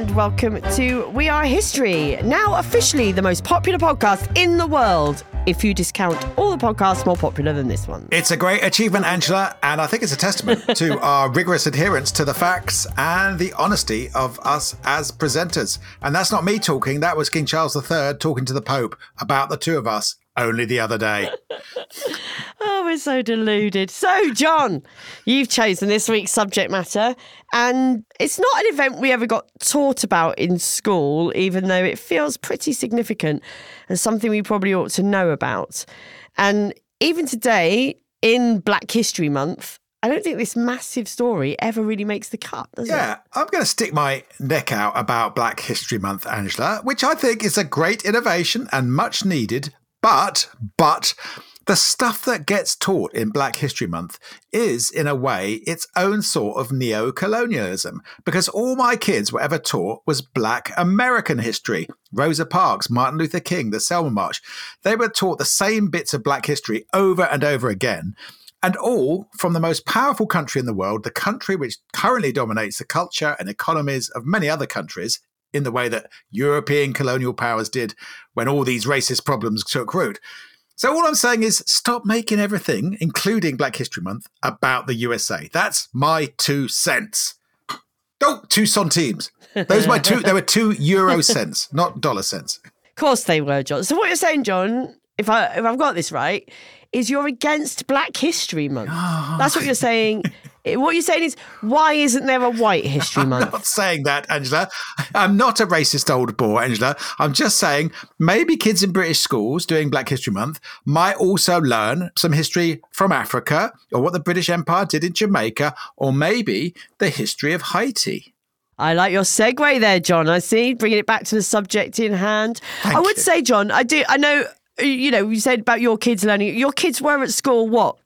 and welcome to We Are History, now officially the most popular podcast in the world, if you discount all the podcasts more popular than this one. It's a great achievement, Angela, and I think it's a testament to our rigorous adherence to the facts and the honesty of us as presenters. And that's not me talking, that was King Charles III talking to the Pope about the two of us only the other day. Oh, we're so deluded. So, John, you've chosen this week's subject matter, and it's not an event we ever got taught about in school, even though it feels pretty significant and something we probably ought to know about. And even today, in Black History Month, I don't think this massive story ever really makes the cut, does Yeah, it? I'm going to stick my neck out about Black History Month, Angela, which I think is a great innovation and much needed. But, but, the stuff that gets taught in Black History Month is, in a way, its own sort of neo colonialism, because all my kids were ever taught was Black American history. Rosa Parks, Martin Luther King, the Selma March. They were taught the same bits of Black history over and over again. And all from the most powerful country in the world, the country which currently dominates the culture and economies of many other countries, in the way that European colonial powers did when all these racist problems took root. So all I'm saying is stop making everything, including Black History Month, about the USA. That's my two cents. Oh, two centimes. Those were my two. They were two euro cents, not dollar cents. Of course they were, John. So what you're saying, John, if I if I've got this right, is you're against Black History Month. That's what you're saying. What you're saying is why isn't there a White History month? I'm not saying that, Angela. I'm not a racist old bore, Angela. I'm just saying maybe kids in British schools doing Black History Month might also learn some history from Africa or what the British Empire did in Jamaica or maybe the history of Haiti. I like your segue there, John. I see, bringing it back to the subject in hand. Thank I would you. say, John, I do. I know. You know, you said about your kids learning. Your kids were at school what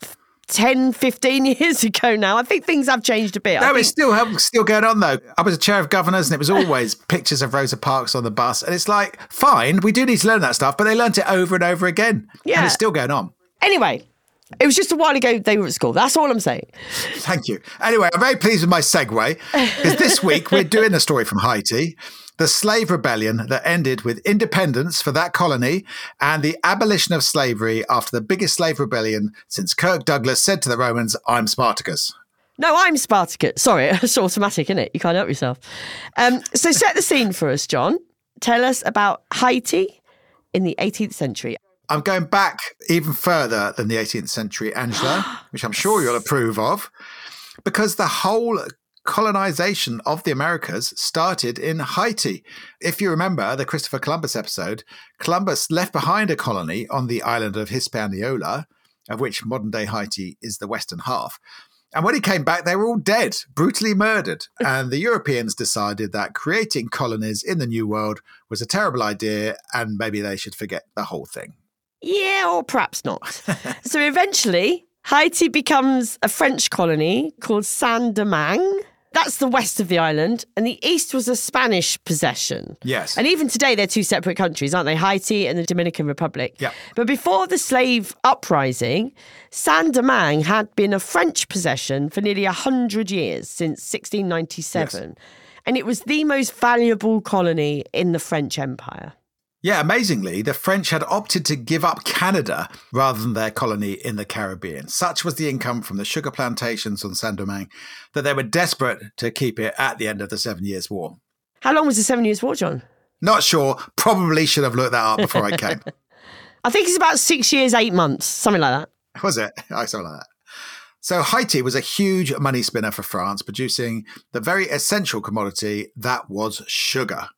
10, 15 years ago now. I think things have changed a bit. I No, think- it's still um, still going on though. I was a chair of governors, and it was always pictures of Rosa Parks on the bus, and it's like, fine, we do need to learn that stuff, but they learnt it over and over again, Yeah. and it's still going on. anyway. It was just a while ago they were at school. That's all I'm saying. Thank you. Anyway, I'm very pleased with my segue because this week we're doing a story from Haiti, the slave rebellion that ended with independence for that colony and the abolition of slavery after the biggest slave rebellion since Kirk Douglas said to the Romans, I'm Spartacus. No, I'm Spartacus. Sorry, it's automatic, isn't it? You can't help yourself. Um, so set the scene for us, John. Tell us about Haiti in the 18th century. I'm going back even further than the 18th century, Angela, which I'm sure you'll approve of, because the whole colonization of the Americas started in Haiti. If you remember the Christopher Columbus episode, Columbus left behind a colony on the island of Hispaniola, of which modern day Haiti is the western half. And when he came back, they were all dead, brutally murdered. And the Europeans decided that creating colonies in the New World was a terrible idea and maybe they should forget the whole thing. Yeah, or perhaps not. so eventually, Haiti becomes a French colony called Saint Domingue. That's the west of the island, and the east was a Spanish possession. Yes. And even today, they're two separate countries, aren't they? Haiti and the Dominican Republic. Yeah. But before the slave uprising, Saint Domingue had been a French possession for nearly 100 years, since 1697. And it was the most valuable colony in the French Empire. Yeah, amazingly, the French had opted to give up Canada rather than their colony in the Caribbean. Such was the income from the sugar plantations on Saint Domingue that they were desperate to keep it at the end of the Seven Years' War. How long was the Seven Years' War, John? Not sure, probably should have looked that up before I came. I think it's about six years, eight months, something like that. Was it? I saw like that. So Haiti was a huge money spinner for France, producing the very essential commodity that was sugar.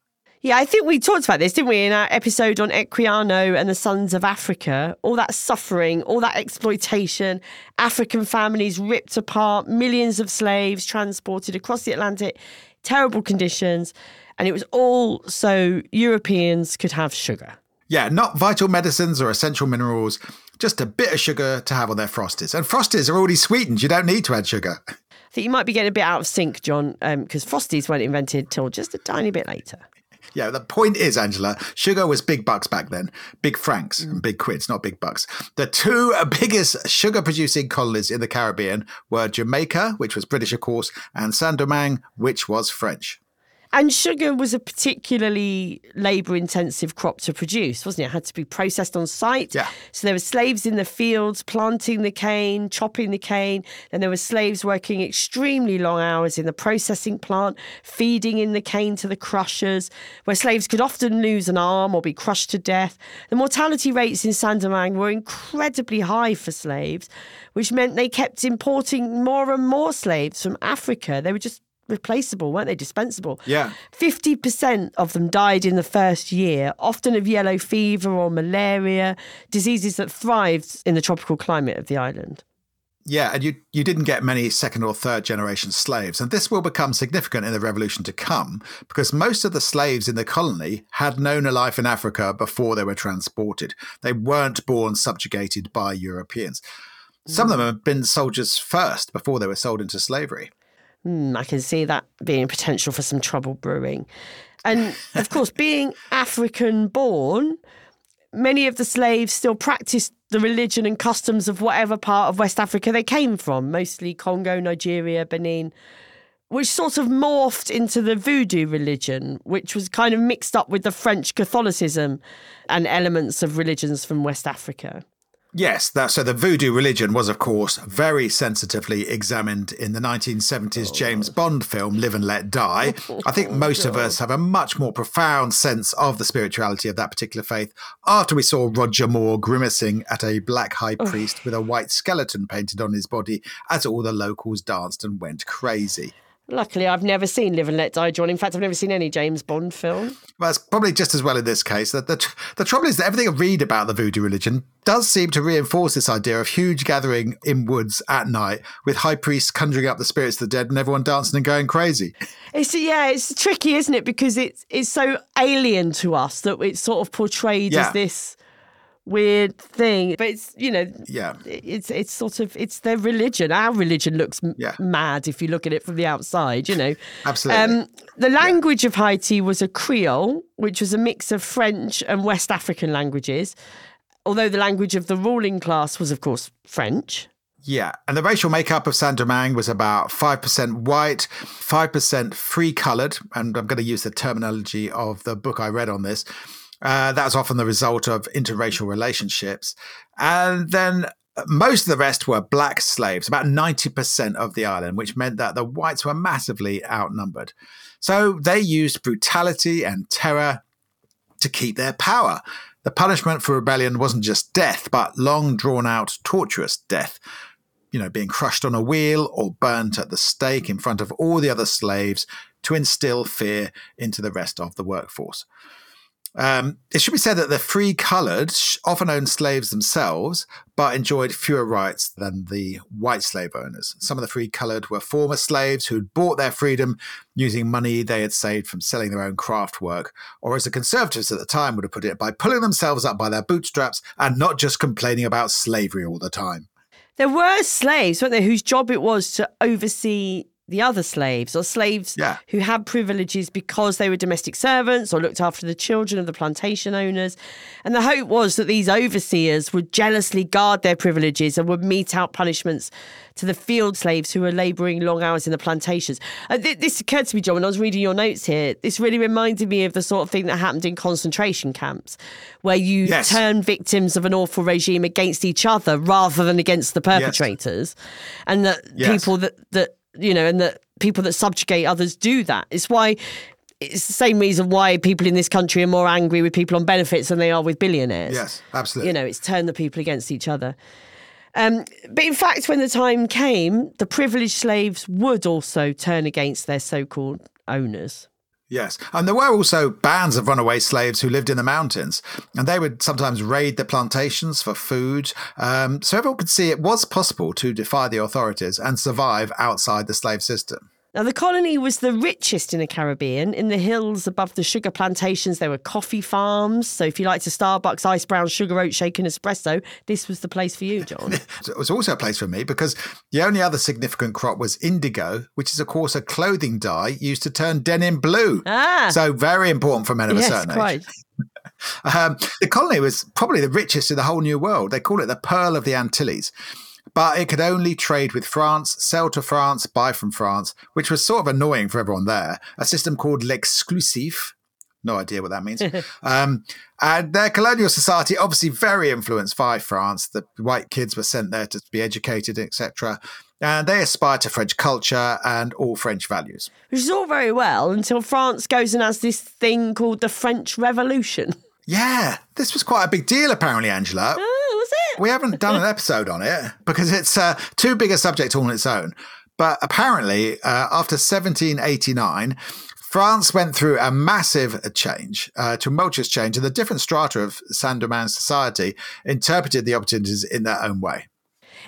Yeah, I think we talked about this, didn't we, in our episode on Equiano and the Sons of Africa? All that suffering, all that exploitation, African families ripped apart, millions of slaves transported across the Atlantic, terrible conditions. And it was all so Europeans could have sugar. Yeah, not vital medicines or essential minerals, just a bit of sugar to have on their frosties. And frosties are already sweetened, you don't need to add sugar. I think you might be getting a bit out of sync, John, um, because Frosties weren't invented till just a tiny bit later. Yeah, the point is, Angela, sugar was big bucks back then. Big francs and mm. big quids, not big bucks. The two biggest sugar producing colonies in the Caribbean were Jamaica, which was British, of course, and Saint Domingue, which was French. And sugar was a particularly labour intensive crop to produce, wasn't it? It had to be processed on site. Yeah. So there were slaves in the fields planting the cane, chopping the cane. Then there were slaves working extremely long hours in the processing plant, feeding in the cane to the crushers, where slaves could often lose an arm or be crushed to death. The mortality rates in Saint-Domingue were incredibly high for slaves, which meant they kept importing more and more slaves from Africa. They were just replaceable, weren't they? Dispensable. Yeah. 50% of them died in the first year, often of yellow fever or malaria, diseases that thrived in the tropical climate of the island. Yeah, and you, you didn't get many second or third generation slaves. And this will become significant in the revolution to come because most of the slaves in the colony had known a life in Africa before they were transported. They weren't born subjugated by Europeans. Some of mm. them had been soldiers first before they were sold into slavery. Mm, I can see that being potential for some trouble brewing. And of course, being African born, many of the slaves still practiced the religion and customs of whatever part of West Africa they came from, mostly Congo, Nigeria, Benin, which sort of morphed into the voodoo religion, which was kind of mixed up with the French Catholicism and elements of religions from West Africa. Yes, that, so the voodoo religion was, of course, very sensitively examined in the 1970s James Bond film Live and Let Die. I think most of oh, us have a much more profound sense of the spirituality of that particular faith after we saw Roger Moore grimacing at a black high priest with a white skeleton painted on his body as all the locals danced and went crazy. Luckily, I've never seen Live and Let Die, John. In fact, I've never seen any James Bond film. Well, it's probably just as well in this case. That the, the trouble is that everything I read about the voodoo religion does seem to reinforce this idea of huge gathering in woods at night with high priests conjuring up the spirits of the dead and everyone dancing and going crazy. It's yeah, it's tricky, isn't it? Because it's it's so alien to us that it's sort of portrayed Yeah. as this weird thing. But it's you know, Yeah. it's it's sort of it's their religion. Our religion looks Yeah. mad if you look at it from the outside. You know, Absolutely. Um, the language of Haiti was a Creole, which was a mix of French and West African languages. Although the language of the ruling class was, of course, French. Yeah, and the racial makeup of Saint Domingue was about 5% white, 5% free coloured, and I'm going to use the terminology of the book I read on this. Uh, that's often the result of interracial relationships. And then most of the rest were black slaves, about 90% of the island, which meant that the whites were massively outnumbered. So they used brutality and terror to keep their power. The punishment for rebellion wasn't just death, but long drawn out, torturous death. You know, being crushed on a wheel or burnt at the stake in front of all the other slaves to instill fear into the rest of the workforce. Um, it should be said that the free coloured often owned slaves themselves, but enjoyed fewer rights than the white slave owners. Some of the free coloured were former slaves who had bought their freedom using money they had saved from selling their own craft work, or as the conservatives at the time would have put it, by pulling themselves up by their bootstraps and not just complaining about slavery all the time. There were slaves, weren't there, whose job it was to oversee the other slaves or slaves Yeah. who had privileges because they were domestic servants or looked after the children of the plantation owners. And the hope was that these overseers would jealously guard their privileges and would mete out punishments to the field slaves who were labouring long hours in the plantations. Uh, th- this occurred to me, John, when I was reading your notes here. This really reminded me of the sort of thing that happened in concentration camps, where you Yes. turn victims of an awful regime against each other rather than against the perpetrators. And that Yes. people that, that, you know, and that people that subjugate others do that. It's why it's the same reason why people in this country are more angry with people on benefits than they are with billionaires. Yes, absolutely. You know, it's turned the people against each other. Um, but in fact, when the time came, the privileged slaves would also turn against their so called owners. Yes. And there were also bands of runaway slaves who lived in the mountains, and they would sometimes raid the plantations for food. Um, so everyone could see it was possible to defy the authorities and survive outside the slave system. Now, the colony was the richest in the Caribbean. In the hills above the sugar plantations, there were coffee farms. So, if you liked a Starbucks ice brown sugar oat shaken espresso, this was the place for you, John. It was also a place for me because the only other significant crop was indigo, which is, of course, a clothing dye used to turn denim blue. Ah. So very important for men of a yes, certain age. quite. Um, the colony was probably the richest in the whole New World. They call it the Pearl of the Antilles. But it could only trade with France, sell to France, buy from France, which was sort of annoying for everyone there. A system called l'exclusif. No idea what that means. um, and their colonial society, obviously very influenced by France. The white kids were sent there to be educated, etc. And they aspire to French culture and all French values. Which is all very well until France goes and has this thing called the French Revolution. Yeah, this was quite a big deal, apparently, Angela. Was it? We haven't done an episode on it because it's uh, too big a subject all on its own. But apparently, uh, after 1789, France went through a massive change, uh, tumultuous change, and the different strata of Saint Domingue society interpreted the opportunities in their own way.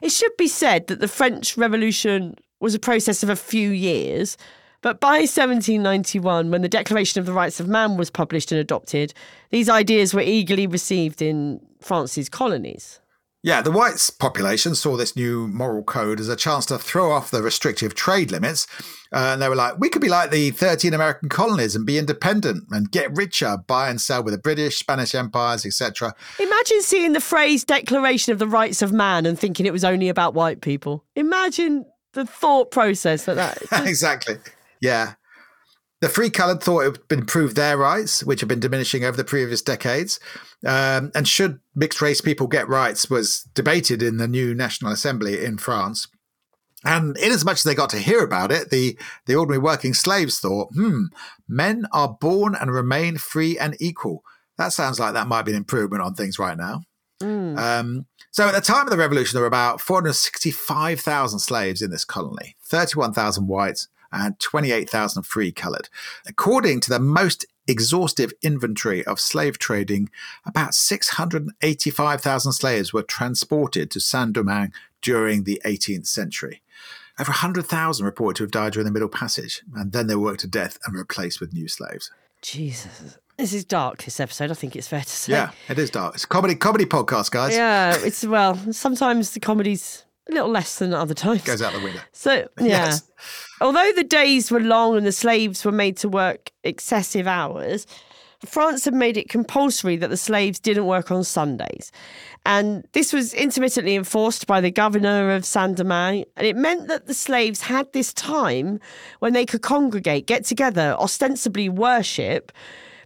It should be said that the French Revolution was a process of a few years, but by 1791, when the Declaration of the Rights of Man was published and adopted, these ideas were eagerly received in France's colonies. Yeah, the whites population saw this new moral code as a chance to throw off the restrictive trade limits. Uh, and they were like, we could be like the 13 American colonies and be independent and get richer, buy and sell with the British, Spanish empires, etc. Imagine seeing the phrase Declaration of the Rights of Man and thinking it was only about white people. Imagine the thought process that that. exactly. Yeah. The free coloured thought it would improve their rights, which have been diminishing over the previous decades. Um, and should mixed race people get rights was debated in the new National Assembly in France. And in as much as they got to hear about it, the, the ordinary working slaves thought, hmm, men are born and remain free and equal. That sounds like that might be an improvement on things right now. Mm. Um, so at the time of the revolution, there were about 465,000 slaves in this colony, 31,000 whites, and 28,000 free coloured. According to the most exhaustive inventory of slave trading, about 685,000 slaves were transported to Saint Domingue during the 18th century. Over 100,000 reported to have died during the Middle Passage, and then they were worked to death and replaced with new slaves. Jesus. This is dark, this episode, I think it's fair to say. Yeah, it is dark. It's a comedy comedy podcast, guys. Yeah, it's well, sometimes the comedy's a little less than other times. Goes out the window. So yeah. Yes. Although the days were long and the slaves were made to work excessive hours, France had made it compulsory that the slaves didn't work on Sundays. And this was intermittently enforced by the governor of Saint Domingue. And it meant that the slaves had this time when they could congregate, get together, ostensibly worship.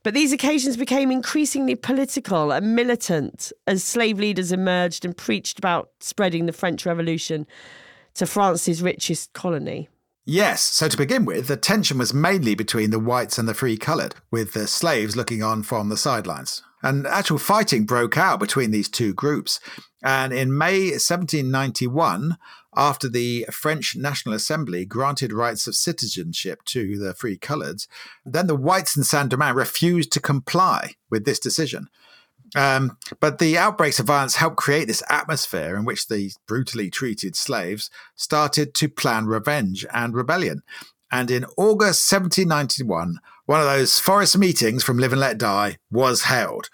But these occasions became increasingly political and militant as slave leaders emerged and preached about spreading the French Revolution to France's richest colony. Yes, so to begin with, the tension was mainly between the whites and the free coloured, with the slaves looking on from the sidelines. And actual fighting broke out between these two groups. And in May 1791, after the French National Assembly granted rights of citizenship to the free coloureds, then the whites in Saint Domingue refused to comply with this decision. Um, but the outbreaks of violence helped create this atmosphere in which the brutally treated slaves started to plan revenge and rebellion. And in August 1791, one of those forest meetings from Live and Let Die was held.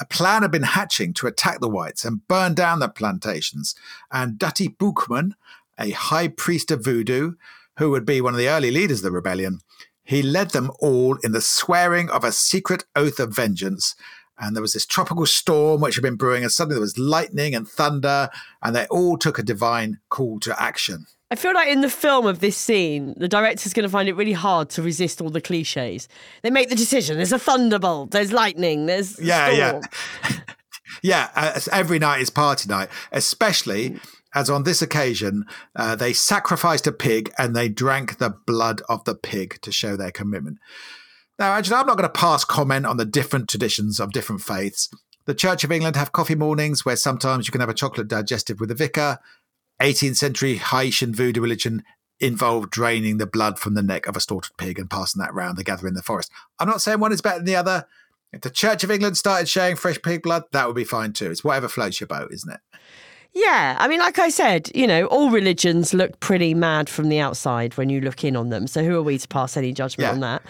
A plan had been hatching to attack the whites and burn down their plantations. And Dutty Boukman, a high priest of voodoo, who would be one of the early leaders of the rebellion, he led them all in the swearing of a secret oath of vengeance and there was this tropical storm which had been brewing, and suddenly there was lightning and thunder, and they all took a divine call to action. I feel like in the film of this scene, the director's going to find it really hard to resist all the cliches. They make the decision: there's a thunderbolt, there's lightning, there's yeah, storm. yeah, yeah. Uh, every night is party night, especially as on this occasion uh, they sacrificed a pig and they drank the blood of the pig to show their commitment. Now, Angela, I'm not going to pass comment on the different traditions of different faiths. The Church of England have coffee mornings where sometimes you can have a chocolate digestive with the vicar. 18th century Haitian voodoo religion involved draining the blood from the neck of a slaughtered pig and passing that round the gathering in the forest. I'm not saying one is better than the other. If the Church of England started sharing fresh pig blood, that would be fine too. It's whatever floats your boat, isn't it? Yeah, I mean, like I said, you know, all religions look pretty mad from the outside when you look in on them. So who are we to pass any judgment yeah. on that?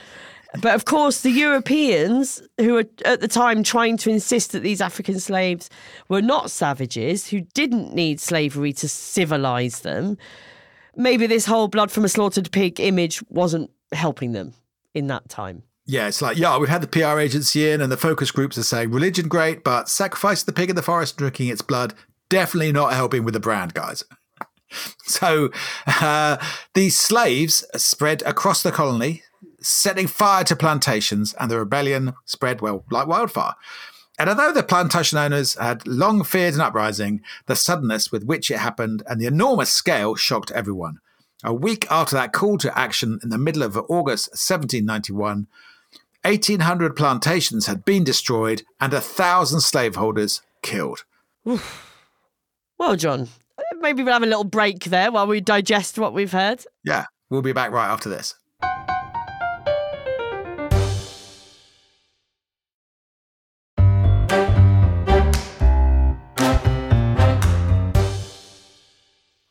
But of course, the Europeans, who were at the time trying to insist that these African slaves were not savages, who didn't need slavery to civilize them, maybe this whole blood from a slaughtered pig image wasn't helping them in that time. Yeah, it's like, yeah, we've had the PR agency in and the focus groups are saying religion great, but sacrifice the pig in the forest, drinking its blood, definitely not helping with the brand, guys. So uh, these slaves spread across the colony, setting fire to plantations, and the rebellion spread well like wildfire. And although the plantation owners had long feared an uprising, the suddenness with which it happened and the enormous scale shocked everyone. A week after that call to action in the middle of August 1791, 1,800 plantations had been destroyed and a thousand slaveholders killed. Well, John, maybe we'll have a little break there while we digest what we've heard. Yeah, we'll be back right after this.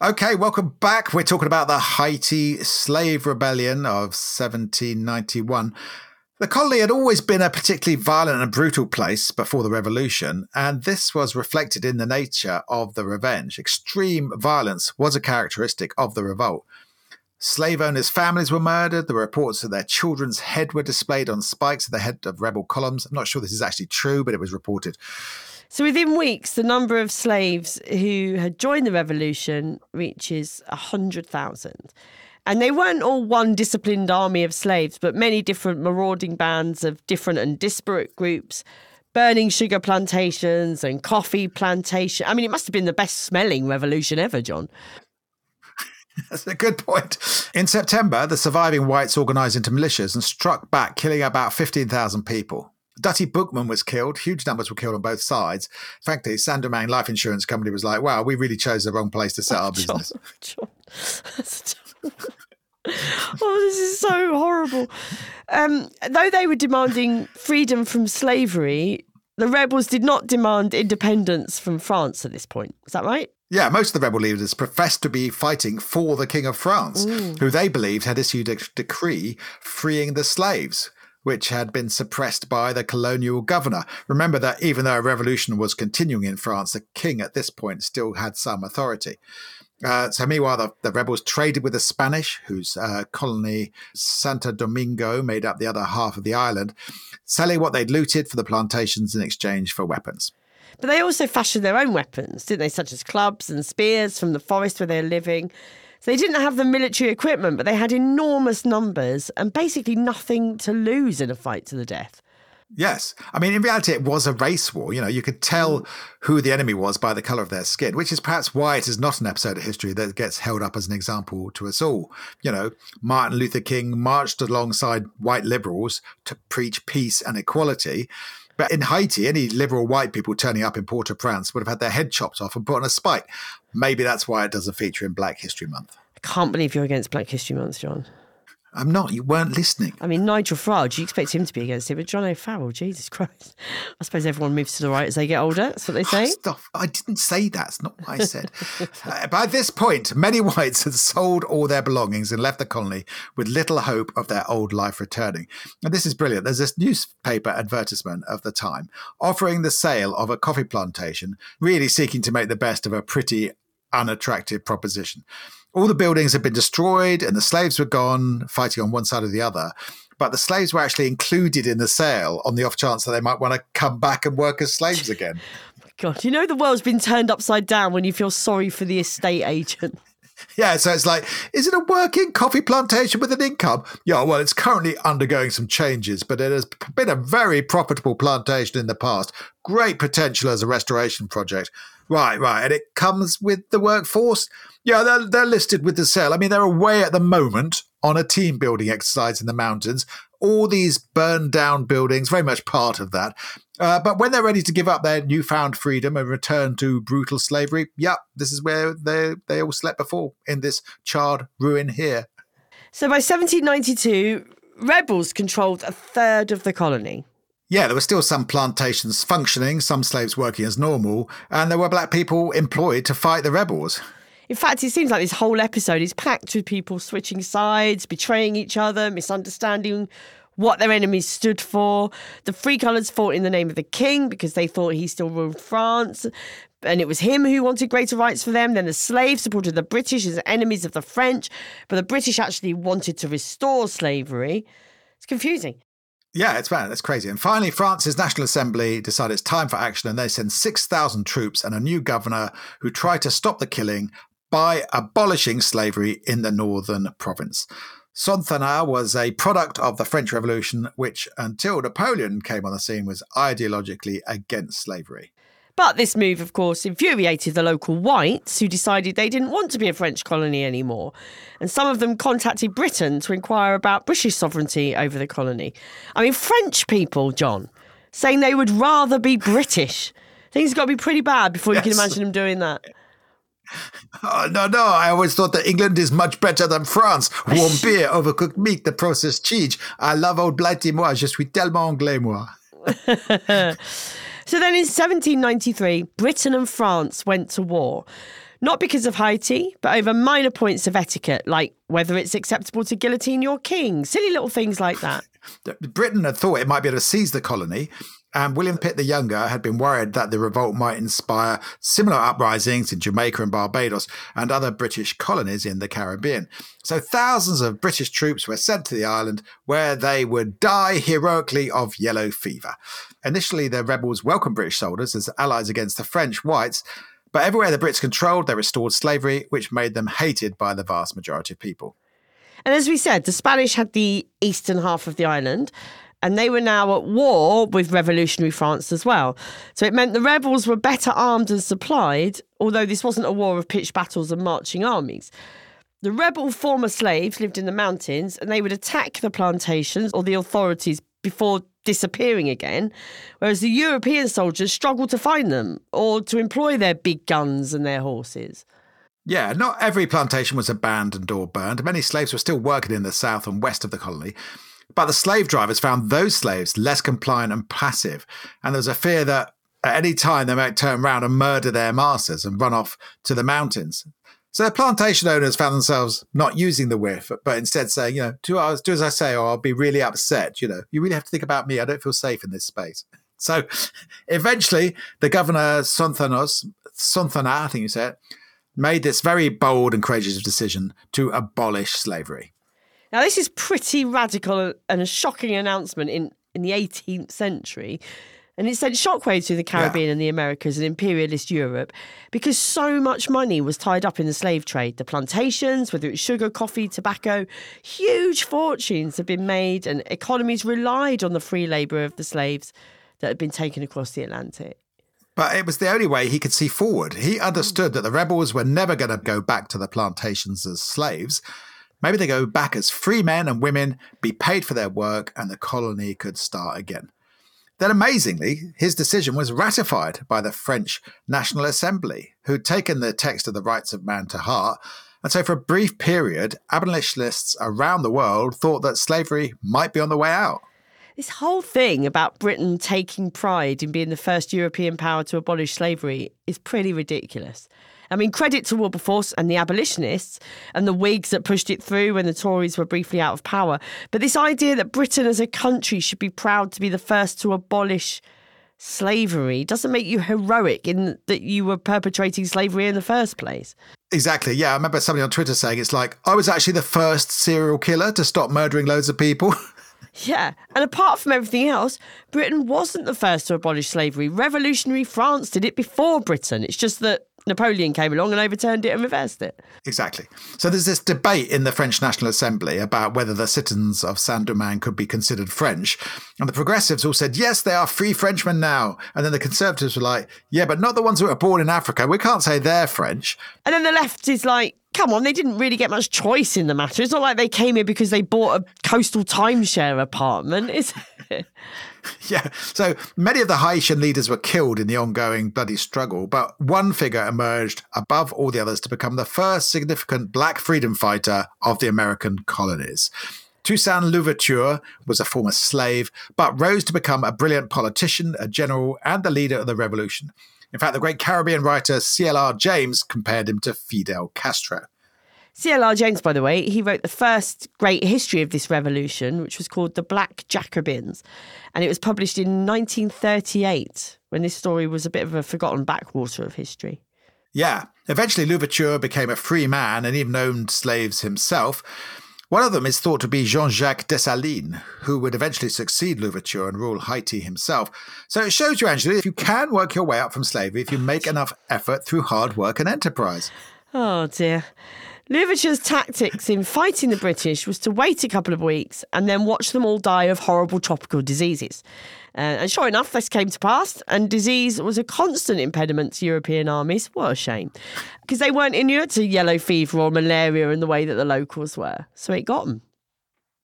Okay, welcome back. We're talking about the Haiti slave rebellion of 1791. The colony had always been a particularly violent and brutal place before the revolution, and this was reflected in the nature of the revenge. Extreme violence was a characteristic of the revolt. Slave owners' families were murdered. The reports of their children's head were displayed on spikes at the head of rebel columns. I'm not sure this is actually true, but it was reported. So within weeks, the number of slaves who had joined the revolution reaches 100,000. And they weren't all one disciplined army of slaves, but many different marauding bands of different and disparate groups, burning sugar plantations and coffee plantation. I mean, it must have been the best smelling revolution ever, John. That's a good point. In September, the surviving whites organised into militias and struck back, killing about 15,000 people. Dutty Boukman was killed. Huge numbers were killed on both sides. Frankly, Saint-Domingue Life Insurance Company was like, wow, we really chose the wrong place to set our business. John, John. oh, this is so horrible. Um, though they were demanding freedom from slavery, the rebels did not demand independence from France at this point. Is that right? Yeah, most of the rebel leaders professed to be fighting for the King of France, mm. who they believed had issued a decree freeing the slaves which had been suppressed by the colonial governor. Remember that even though a revolution was continuing in France, the king at this point still had some authority. Uh, so meanwhile, the, the, rebels traded with the Spanish, whose uh, colony Santo Domingo made up the other half of the island, selling what they'd looted for the plantations in exchange for weapons. But they also fashioned their own weapons, didn't they, such as clubs and spears from the forest where they were living. So they didn't have the military equipment, but they had enormous numbers and basically nothing to lose in a fight to the death. Yes. I mean, in reality, it was a race war. You know, you could tell hmm. who the enemy was by the color of their skin, which is perhaps why it is not an episode of history that gets held up as an example to us all. You know, Martin Luther King marched alongside white liberals to preach peace and equality. But in Haiti, any liberal white people turning up in Port au Prince would have had their head chopped off and put on a spike. Maybe that's why it doesn't feature in Black History Month. I can't believe you're against Black History Month, John. I'm not. You weren't listening. I mean, Nigel Farage, you expect him to be against it, but John O'Farrell, Jesus Christ. I suppose everyone moves to the right as they get older. That's what they say. Stop. I didn't say that. That's not what I said. uh, by this point, many whites had sold all their belongings and left the colony with little hope of their old life returning. And this is brilliant. There's this newspaper advertisement of the time offering the sale of a coffee plantation, really seeking to make the best of a pretty unattractive proposition all the buildings had been destroyed and the slaves were gone, fighting on one side or the other. But the slaves were actually included in the sale on the off chance that they might want to come back and work as slaves again. Oh God, you know the world's been turned upside down when you feel sorry for the estate agent. Yeah, so it's like, is it a working coffee plantation with an income? Yeah, well, it's currently undergoing some changes, but it has been a very profitable plantation in the past. Great potential as a restoration project. Right, right. And it comes with the workforce. Yeah, they're, they're listed with the cell. I mean, they're away at the moment on a team building exercise in the mountains. All these burned down buildings, very much part of that. Uh, but when they're ready to give up their newfound freedom and return to brutal slavery, yep, this is where they, they all slept before, in this charred ruin here. So by 1792, rebels controlled a third of the colony. Yeah, there were still some plantations functioning, some slaves working as normal, and there were black people employed to fight the rebels. In fact, it seems like this whole episode is packed with people switching sides, betraying each other, misunderstanding what their enemies stood for. The Free Colours fought in the name of the king because they thought he still ruled France. And it was him who wanted greater rights for them. Then the slaves supported the British as enemies of the French, but the British actually wanted to restore slavery. It's confusing. Yeah, it's bad. That's crazy. And finally, France's National Assembly decided it's time for action, and they send 6,000 troops and a new governor who tried to stop the killing, by abolishing slavery in the northern province. Sonthonax was a product of the French Revolution, which until Napoleon came on the scene was ideologically against slavery. But this move, of course, infuriated the local whites who decided they didn't want to be a French colony anymore. And some of them contacted Britain to inquire about British sovereignty over the colony. I mean, French people, John, saying they would rather be British. Things got to be pretty bad before yes. you can imagine them doing that. Oh, no, no. I always thought that England is much better than France. Warm beer, overcooked meat, the processed cheese. I love old blighty moi. Je suis tellement anglais, moi. So then in 1793, Britain and France went to war. Not because of Haiti, but over minor points of etiquette, like whether it's acceptable to guillotine your king, silly little things like that. Britain had thought it might be able to seize the colony, and William Pitt the Younger had been worried that the revolt might inspire similar uprisings in Jamaica and Barbados and other British colonies in the Caribbean. So thousands of British troops were sent to the island where they would die heroically of yellow fever. Initially, the rebels welcomed British soldiers as allies against the French whites, but everywhere the Brits controlled, they restored slavery, which made them hated by the vast majority of people. And as we said, the Spanish had the eastern half of the island, and they were now at war with revolutionary France as well. So it meant the rebels were better armed and supplied, although this wasn't a war of pitched battles and marching armies. The rebel former slaves lived in the mountains and they would attack the plantations or the authorities before disappearing again, whereas the European soldiers struggled to find them or to employ their big guns and their horses. Yeah, not every plantation was abandoned or burned. Many slaves were still working in the south and west of the colony. But the slave drivers found those slaves less compliant and passive, and there was a fear that at any time they might turn around and murder their masters and run off to the mountains. So the plantation owners found themselves not using the whiff, but instead saying, you know, do, as, do as I say, or I'll be really upset. You know, you really have to think about me. I don't feel safe in this space. So eventually, the governor Sonthonax, Sonthonax, I think you said, made this very bold and courageous decision to abolish slavery. Now, this is pretty radical and a shocking announcement in, in the 18th century. And it sent shockwaves through the Caribbean yeah. and the Americas and imperialist Europe because so much money was tied up in the slave trade. The plantations, whether it's sugar, coffee, tobacco, huge fortunes had been made, and economies relied on the free labour of the slaves that had been taken across the Atlantic. But it was the only way he could see forward. He hmm. understood that the rebels were never going to go back to the plantations as slaves. Maybe they go back as free men and women, be paid for their work, and the colony could start again. Then, amazingly, his decision was ratified by the French National Assembly, who'd taken the text of the rights of man to heart. And so, for a brief period, abolitionists around the world thought that slavery might be on the way out. This whole thing about Britain taking pride in being the first European power to abolish slavery is pretty ridiculous. I mean, credit to Wilberforce and the abolitionists and the Whigs that pushed it through when the Tories were briefly out of power. But this idea that Britain as a country should be proud to be the first to abolish slavery doesn't make you heroic in that you were perpetrating slavery in the first place. Exactly. Yeah. I remember somebody on Twitter saying it's like, I was actually the first serial killer to stop murdering loads of people. Yeah, and apart from everything else, Britain wasn't the first to abolish slavery. Revolutionary France did it before Britain. It's just that Napoleon came along and overturned it and reversed it. Exactly. So there's this debate in the French National Assembly about whether the citizens of Saint Domingue could be considered French. And the progressives all said, yes, they are free Frenchmen now. And then the conservatives were like, yeah, but not the ones who were born in Africa. We can't say they're French. And then the left is like, come on, they didn't really get much choice in the matter. It's not like they came here because they bought a coastal timeshare apartment, is it? yeah. So many of the Haitian leaders were killed in the ongoing bloody struggle, but one figure emerged above all the others to become the first significant black freedom fighter of the American colonies. Toussaint Louverture was a former slave, but rose to become a brilliant politician, a general, and the leader of the revolution. In fact, the great Caribbean writer C.L.R. James compared him to Fidel Castro. C.L.R. James, by the way, he wrote the first great history of this revolution, which was called The Black Jacobins. And it was published in 1938, when this story was a bit of a forgotten backwater of history. Yeah. Eventually, Louverture became a free man and even owned slaves himself. One of them is thought to be Jean Jacques Dessalines, who would eventually succeed Louverture and rule Haiti himself. So it shows you, Angela, if you can work your way up from slavery if you make enough effort through hard work and enterprise. Oh dear. Louverture's tactics in fighting the British was to wait a couple of weeks and then watch them all die of horrible tropical diseases. Uh, and sure enough, this came to pass, and disease was a constant impediment to European armies. What a shame. Because they weren't inured to yellow fever or malaria in the way that the locals were. So it got them.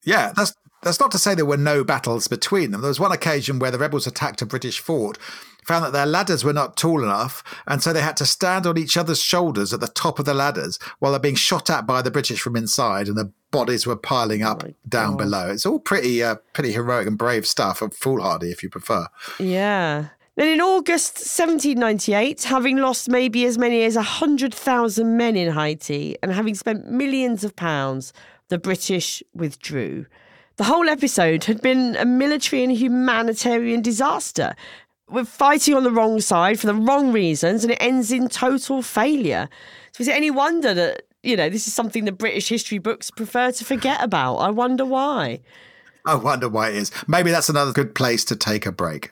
Yeah, that's that's not to say there were no battles between them. There was one occasion where the rebels attacked a British fort, found that their ladders were not tall enough, and so they had to stand on each other's shoulders at the top of the ladders while they're being shot at by the British from inside, and the bodies were piling up Oh down God. below. It's all pretty, uh, pretty heroic and brave stuff, and foolhardy if you prefer. Yeah. Then in August 1798, having lost maybe as many as 100,000 men in Haiti and having spent millions of pounds, the British withdrew. The whole episode had been a military and humanitarian disaster. We're fighting on the wrong side for the wrong reasons and it ends in total failure. So is it any wonder that, you know, this is something the British history books prefer to forget about? I wonder why. I wonder why it is. Maybe that's another good place to take a break.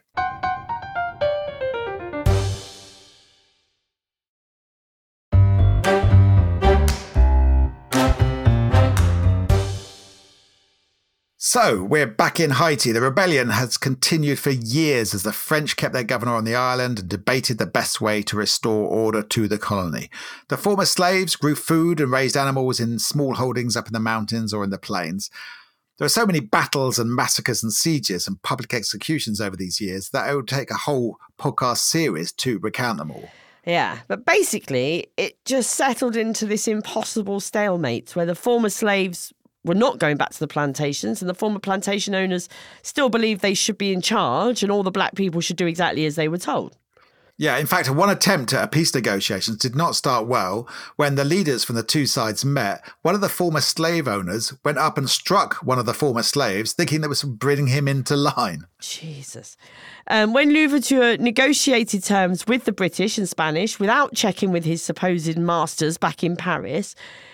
So we're back in Haiti. The rebellion has continued for years as the French kept their governor on the island and debated the best way to restore order to the colony. The former slaves grew food and raised animals in small holdings up in the mountains or in the plains. There are so many battles and massacres and sieges and public executions over these years that it would take a whole podcast series to recount them all. Yeah, but basically, it just settled into this impossible stalemate where the former slaves were not going back to the plantations, and the former plantation owners still believed they should be in charge, and all the black people should do exactly as they were told. Yeah, in fact, one attempt at a peace negotiations did not start well. When the leaders from the two sides met, one of the former slave owners went up and struck one of the former slaves, thinking that was bringing him into line. Jesus. Um, when Louverture negotiated terms with the British and Spanish without checking with his supposed masters back in Paris,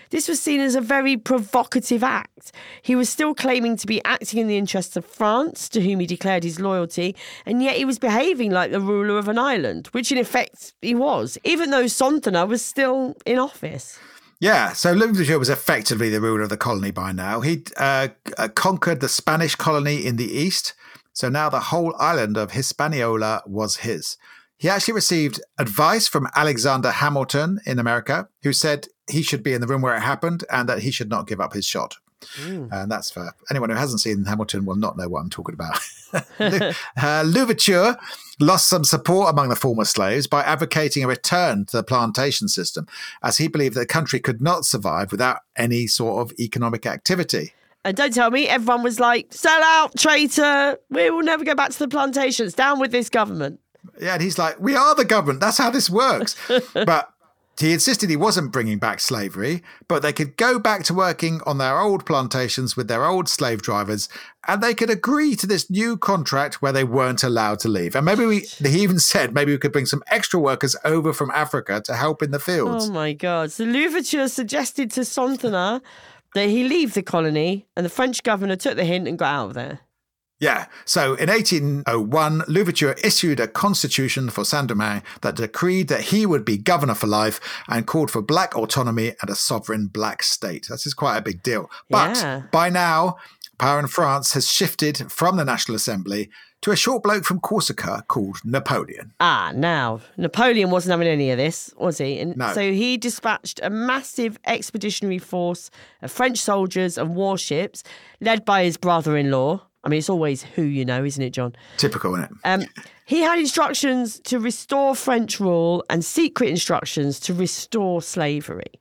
this was seen as a very provocative act. He was still claiming to be acting in the interests of France, to whom he declared his loyalty, and yet he was behaving like the ruler of an island, which in effect he was, even though Sonthonax was still in office. Yeah, so Louis Louverture was effectively the ruler of the colony by now. He'd uh, uh, conquered the Spanish colony in the east, so now the whole island of Hispaniola was his. He actually received advice from Alexander Hamilton in America, who said he should be in the room where it happened and that he should not give up his shot. And that's for anyone who hasn't seen Hamilton will not know what I'm talking about. Uh, Louverture lost some support among the former slaves by advocating a return to the plantation system, as he believed that the country could not survive without any sort of economic activity. And don't tell me everyone was like, sell out, traitor, we will never go back to the plantations, down with this government. Yeah, and he's like, "We are the government. That's how this works." but he insisted he wasn't bringing back slavery, but they could go back to working on their old plantations with their old slave drivers, and they could agree to this new contract where they weren't allowed to leave. And maybe we, he even said, maybe we could bring some extra workers over from Africa to help in the fields. Oh my God. So Louverture suggested to Sonthonax that he leave the colony, and the French governor took the hint and got out of there. Yeah. So in 1801, Louverture issued a constitution for Saint Domingue that decreed that he would be governor for life and called for black autonomy and a sovereign black state. This is quite a big deal. But Yeah. by now, power in France has shifted from the National Assembly to a short bloke from Corsica called Napoleon. Ah, now, Napoleon wasn't having any of this, was he? And No. so he dispatched a massive expeditionary force of French soldiers and warships led by his brother in law. I mean, it's always who you know, isn't it, John? Typical, isn't it? Um, he had instructions to restore French rule and secret instructions to restore slavery.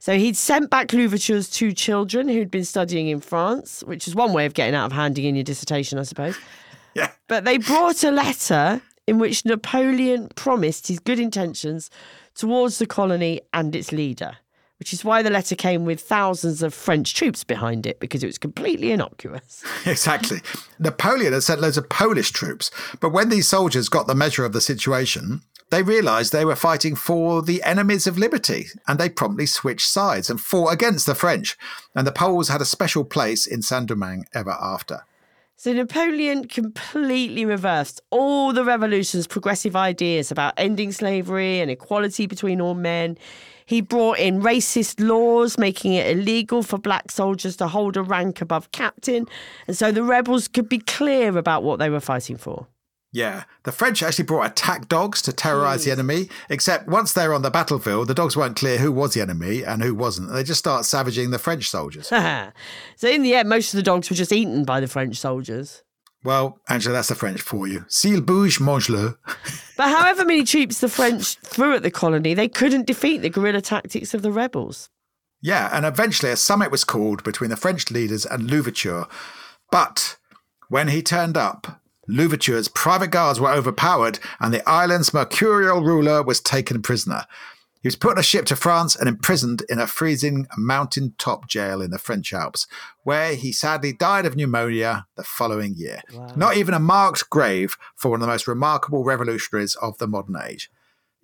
So he'd sent back Louverture's two children who'd been studying in France, which is one way of getting out of handing in your dissertation, I suppose. Yeah. But they brought a letter in which Napoleon promised his good intentions towards the colony and its leader, which is why the letter came with thousands of French troops behind it because it was completely innocuous. Exactly. Napoleon had sent loads of Polish troops, but when these soldiers got the measure of the situation, they realized they were fighting for the enemies of liberty, and they promptly switched sides and fought against the French. And the Poles had a special place in Saint Domingue ever after. So Napoleon completely reversed all the revolution's progressive ideas about ending slavery and equality between all men. He brought in racist laws, making it illegal for black soldiers to hold a rank above captain. And so the rebels could be clear about what they were fighting for. Yeah, the French actually brought attack dogs to terrorize the enemy, except once they're on the battlefield, the dogs weren't clear who was the enemy and who wasn't. They just start savaging the French soldiers. so in the end, most of the dogs were just eaten by the French soldiers. Well, Angela, that's the French for you. S'il bouge, mange-le. but however many troops the French threw at the colony, they couldn't defeat the guerrilla tactics of the rebels. Yeah, and eventually a summit was called between the French leaders and Louverture. But when he turned up, Louverture's private guards were overpowered, and the island's mercurial ruler was taken prisoner. He was put on a ship to France and imprisoned in a freezing mountain top jail in the French Alps, where he sadly died of pneumonia the following year. Wow. Not even a marked grave for one of the most remarkable revolutionaries of the modern age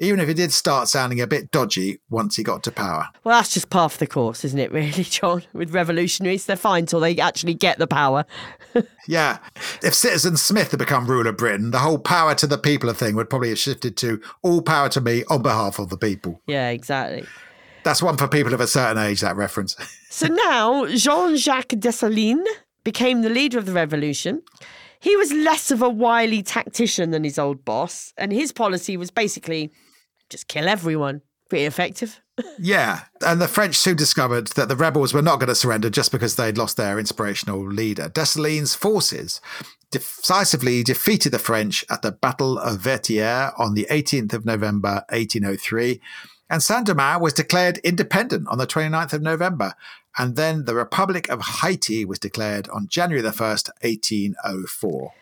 even if it did start sounding a bit dodgy once he got to power. Well, that's just part of the course, isn't it, really, John? With revolutionaries, they're fine till they actually get the power. yeah. If Citizen Smith had become ruler of Britain, the whole power to the people thing would probably have shifted to all power to me on behalf of the people. Yeah, exactly. That's one for people of a certain age, that reference. so now, Jean Jacques Dessalines became the leader of the revolution. He was less of a wily tactician than his old boss, and his policy was basically just kill everyone. Pretty effective. yeah, and the French soon discovered that the rebels were not going to surrender just because they'd lost their inspirational leader. Dessalines' forces decisively defeated the French at the Battle of Vertières on the 18th of November 1803, and Saint Domingue was declared independent on the 29th of November. And then the Republic of Haiti was declared on January the 1st, 1804.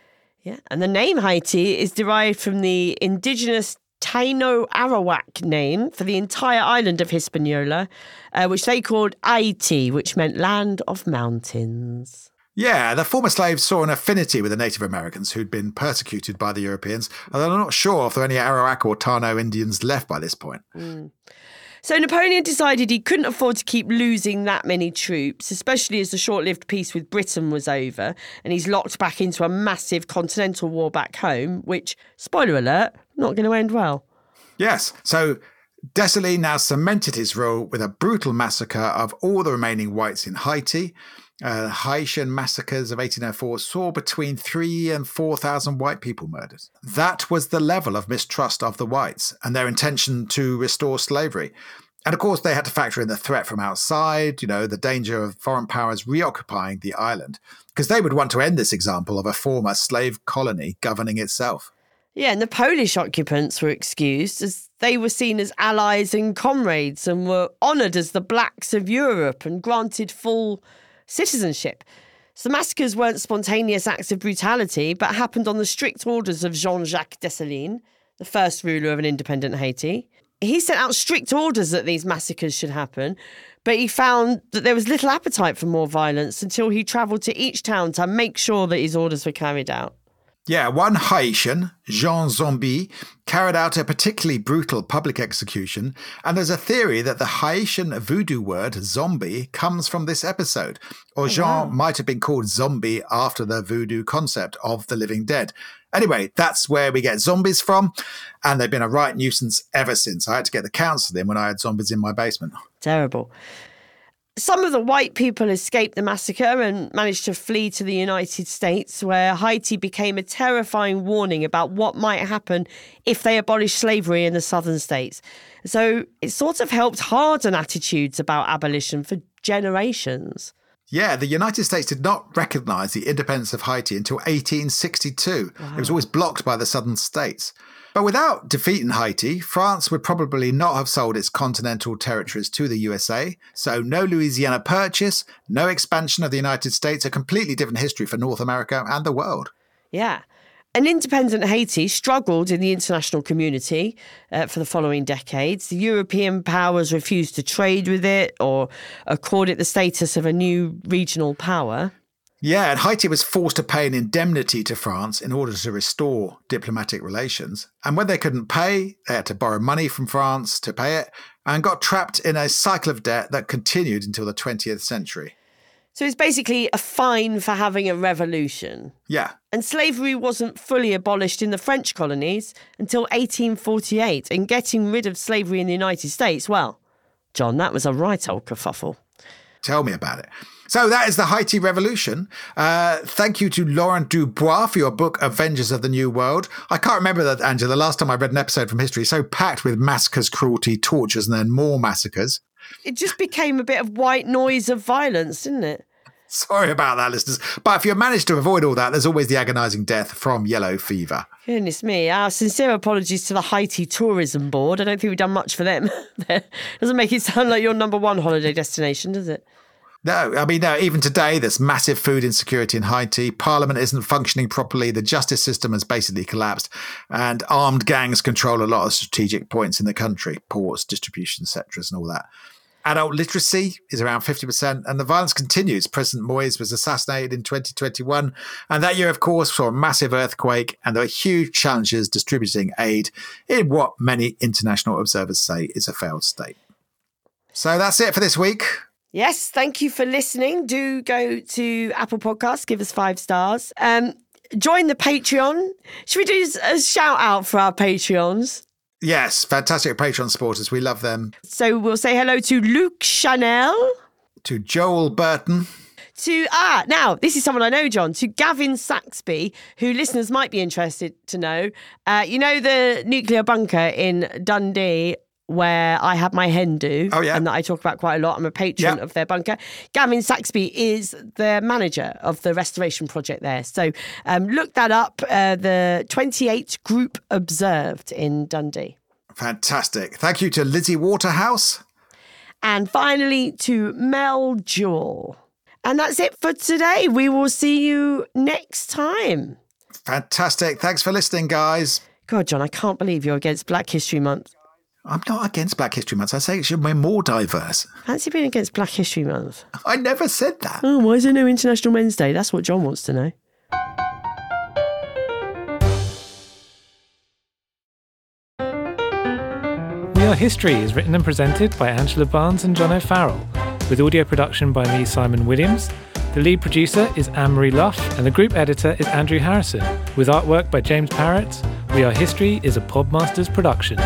Yeah, and the name Haiti is derived from the indigenous Taino Arawak name for the entire island of Hispaniola, uh, which they called Haiti, which meant land of mountains. Yeah, the former slaves saw an affinity with the Native Americans who'd been persecuted by the Europeans, although I'm not sure if there are any Arawak or Taino Indians left by this point. Mm. So Napoleon decided he couldn't afford to keep losing that many troops, especially as the short lived peace with Britain was over and he's locked back into a massive continental war back home, which, spoiler alert, not going to end well. Yes. So Dessalines now cemented his rule with a brutal massacre of all the remaining whites in Haiti. Uh, Haitian massacres of 1804 saw between three and 4,000 white people murdered. That was the level of mistrust of the whites and their intention to restore slavery. And of course, they had to factor in the threat from outside, you know, the danger of foreign powers reoccupying the island, because they would want to end this example of a former slave colony governing itself. Yeah, and the Polish occupants were excused as they were seen as allies and comrades and were honoured as the blacks of Europe and granted full citizenship. So the massacres weren't spontaneous acts of brutality, but happened on the strict orders of Jean Jacques Dessalines, the first ruler of an independent Haiti. He sent out strict orders that these massacres should happen, but he found that there was little appetite for more violence until he travelled to each town to make sure that his orders were carried out. Yeah, one Haitian, Jean Zombi, carried out a particularly brutal public execution, and there's a theory that the Haitian voodoo word zombie comes from this episode, or oh, Jean wow. might have been called zombie after the voodoo concept of the living dead. Anyway, that's where we get zombies from, and they've been a right nuisance ever since. I had to get the counts of them when I had zombies in my basement. Terrible. Some of the white people escaped the massacre and managed to flee to the United States, where Haiti became a terrifying warning about what might happen if they abolished slavery in the southern states. So it sort of helped harden attitudes about abolition for generations. Yeah, the United States did not recognize the independence of Haiti until 1862. Wow. It was always blocked by the southern states. But without defeating Haiti, France would probably not have sold its continental territories to the USA. So, no Louisiana Purchase, no expansion of the United States, a completely different history for North America and the world. Yeah. An independent Haiti struggled in the international community uh, for the following decades. The European powers refused to trade with it or accord it the status of a new regional power. Yeah, and Haiti was forced to pay an indemnity to France in order to restore diplomatic relations. And when they couldn't pay, they had to borrow money from France to pay it and got trapped in a cycle of debt that continued until the 20th century. So it's basically a fine for having a revolution. Yeah. And slavery wasn't fully abolished in the French colonies until 1848. And getting rid of slavery in the United States, well, John, that was a right old kerfuffle. Tell me about it. So that is the Haiti Revolution. Uh, thank you to Laurent Dubois for your book Avengers of the New World. I can't remember that, Angela. The last time I read an episode from history, so packed with massacres, cruelty, tortures, and then more massacres. It just became a bit of white noise of violence, didn't it? Sorry about that, listeners. But if you managed to avoid all that, there's always the agonising death from yellow fever. Goodness me. Our sincere apologies to the Haiti Tourism Board. I don't think we've done much for them. Doesn't make it sound like your number one holiday destination, does it? No, I mean, no, even today, there's massive food insecurity in Haiti. Parliament isn't functioning properly. The justice system has basically collapsed. And armed gangs control a lot of strategic points in the country ports, distribution sectors, and all that. Adult literacy is around 50%, and the violence continues. President Moise was assassinated in 2021. And that year, of course, saw a massive earthquake, and there are huge challenges distributing aid in what many international observers say is a failed state. So that's it for this week. Yes, thank you for listening. Do go to Apple Podcasts, give us five stars. Um, join the Patreon. Should we do a shout out for our Patreons? Yes, fantastic Patreon supporters. We love them. So we'll say hello to Luke Chanel. To Joel Burton. To, ah, now, this is someone I know, John, to Gavin Saxby, who listeners might be interested to know. Uh, you know the nuclear bunker in Dundee where I had my hen do, oh, yeah. and that I talk about quite a lot. I'm a patron of their bunker. Gavin Saxby is the manager of the restoration project there. So um, look that up. Uh, the 28 group observed in Dundee. Fantastic. Thank you to Lizzie Waterhouse. And finally to Mel Jewell. And that's it for today. We will see you next time. Fantastic. Thanks for listening, guys. God, John, I can't believe you're against Black History Month. I'm not against Black History Month. I say it should be more diverse. Fancy being against Black History Month? I never said that. Oh, why is there no International Men's Day? That's what John wants to know. We Are History is written and presented by Angela Barnes and John O'Farrell, with audio production by me, Simon Williams. The lead producer is Anne Marie Luff, and the group editor is Andrew Harrison, with artwork by James Parrett. We Are History is a Podmasters production.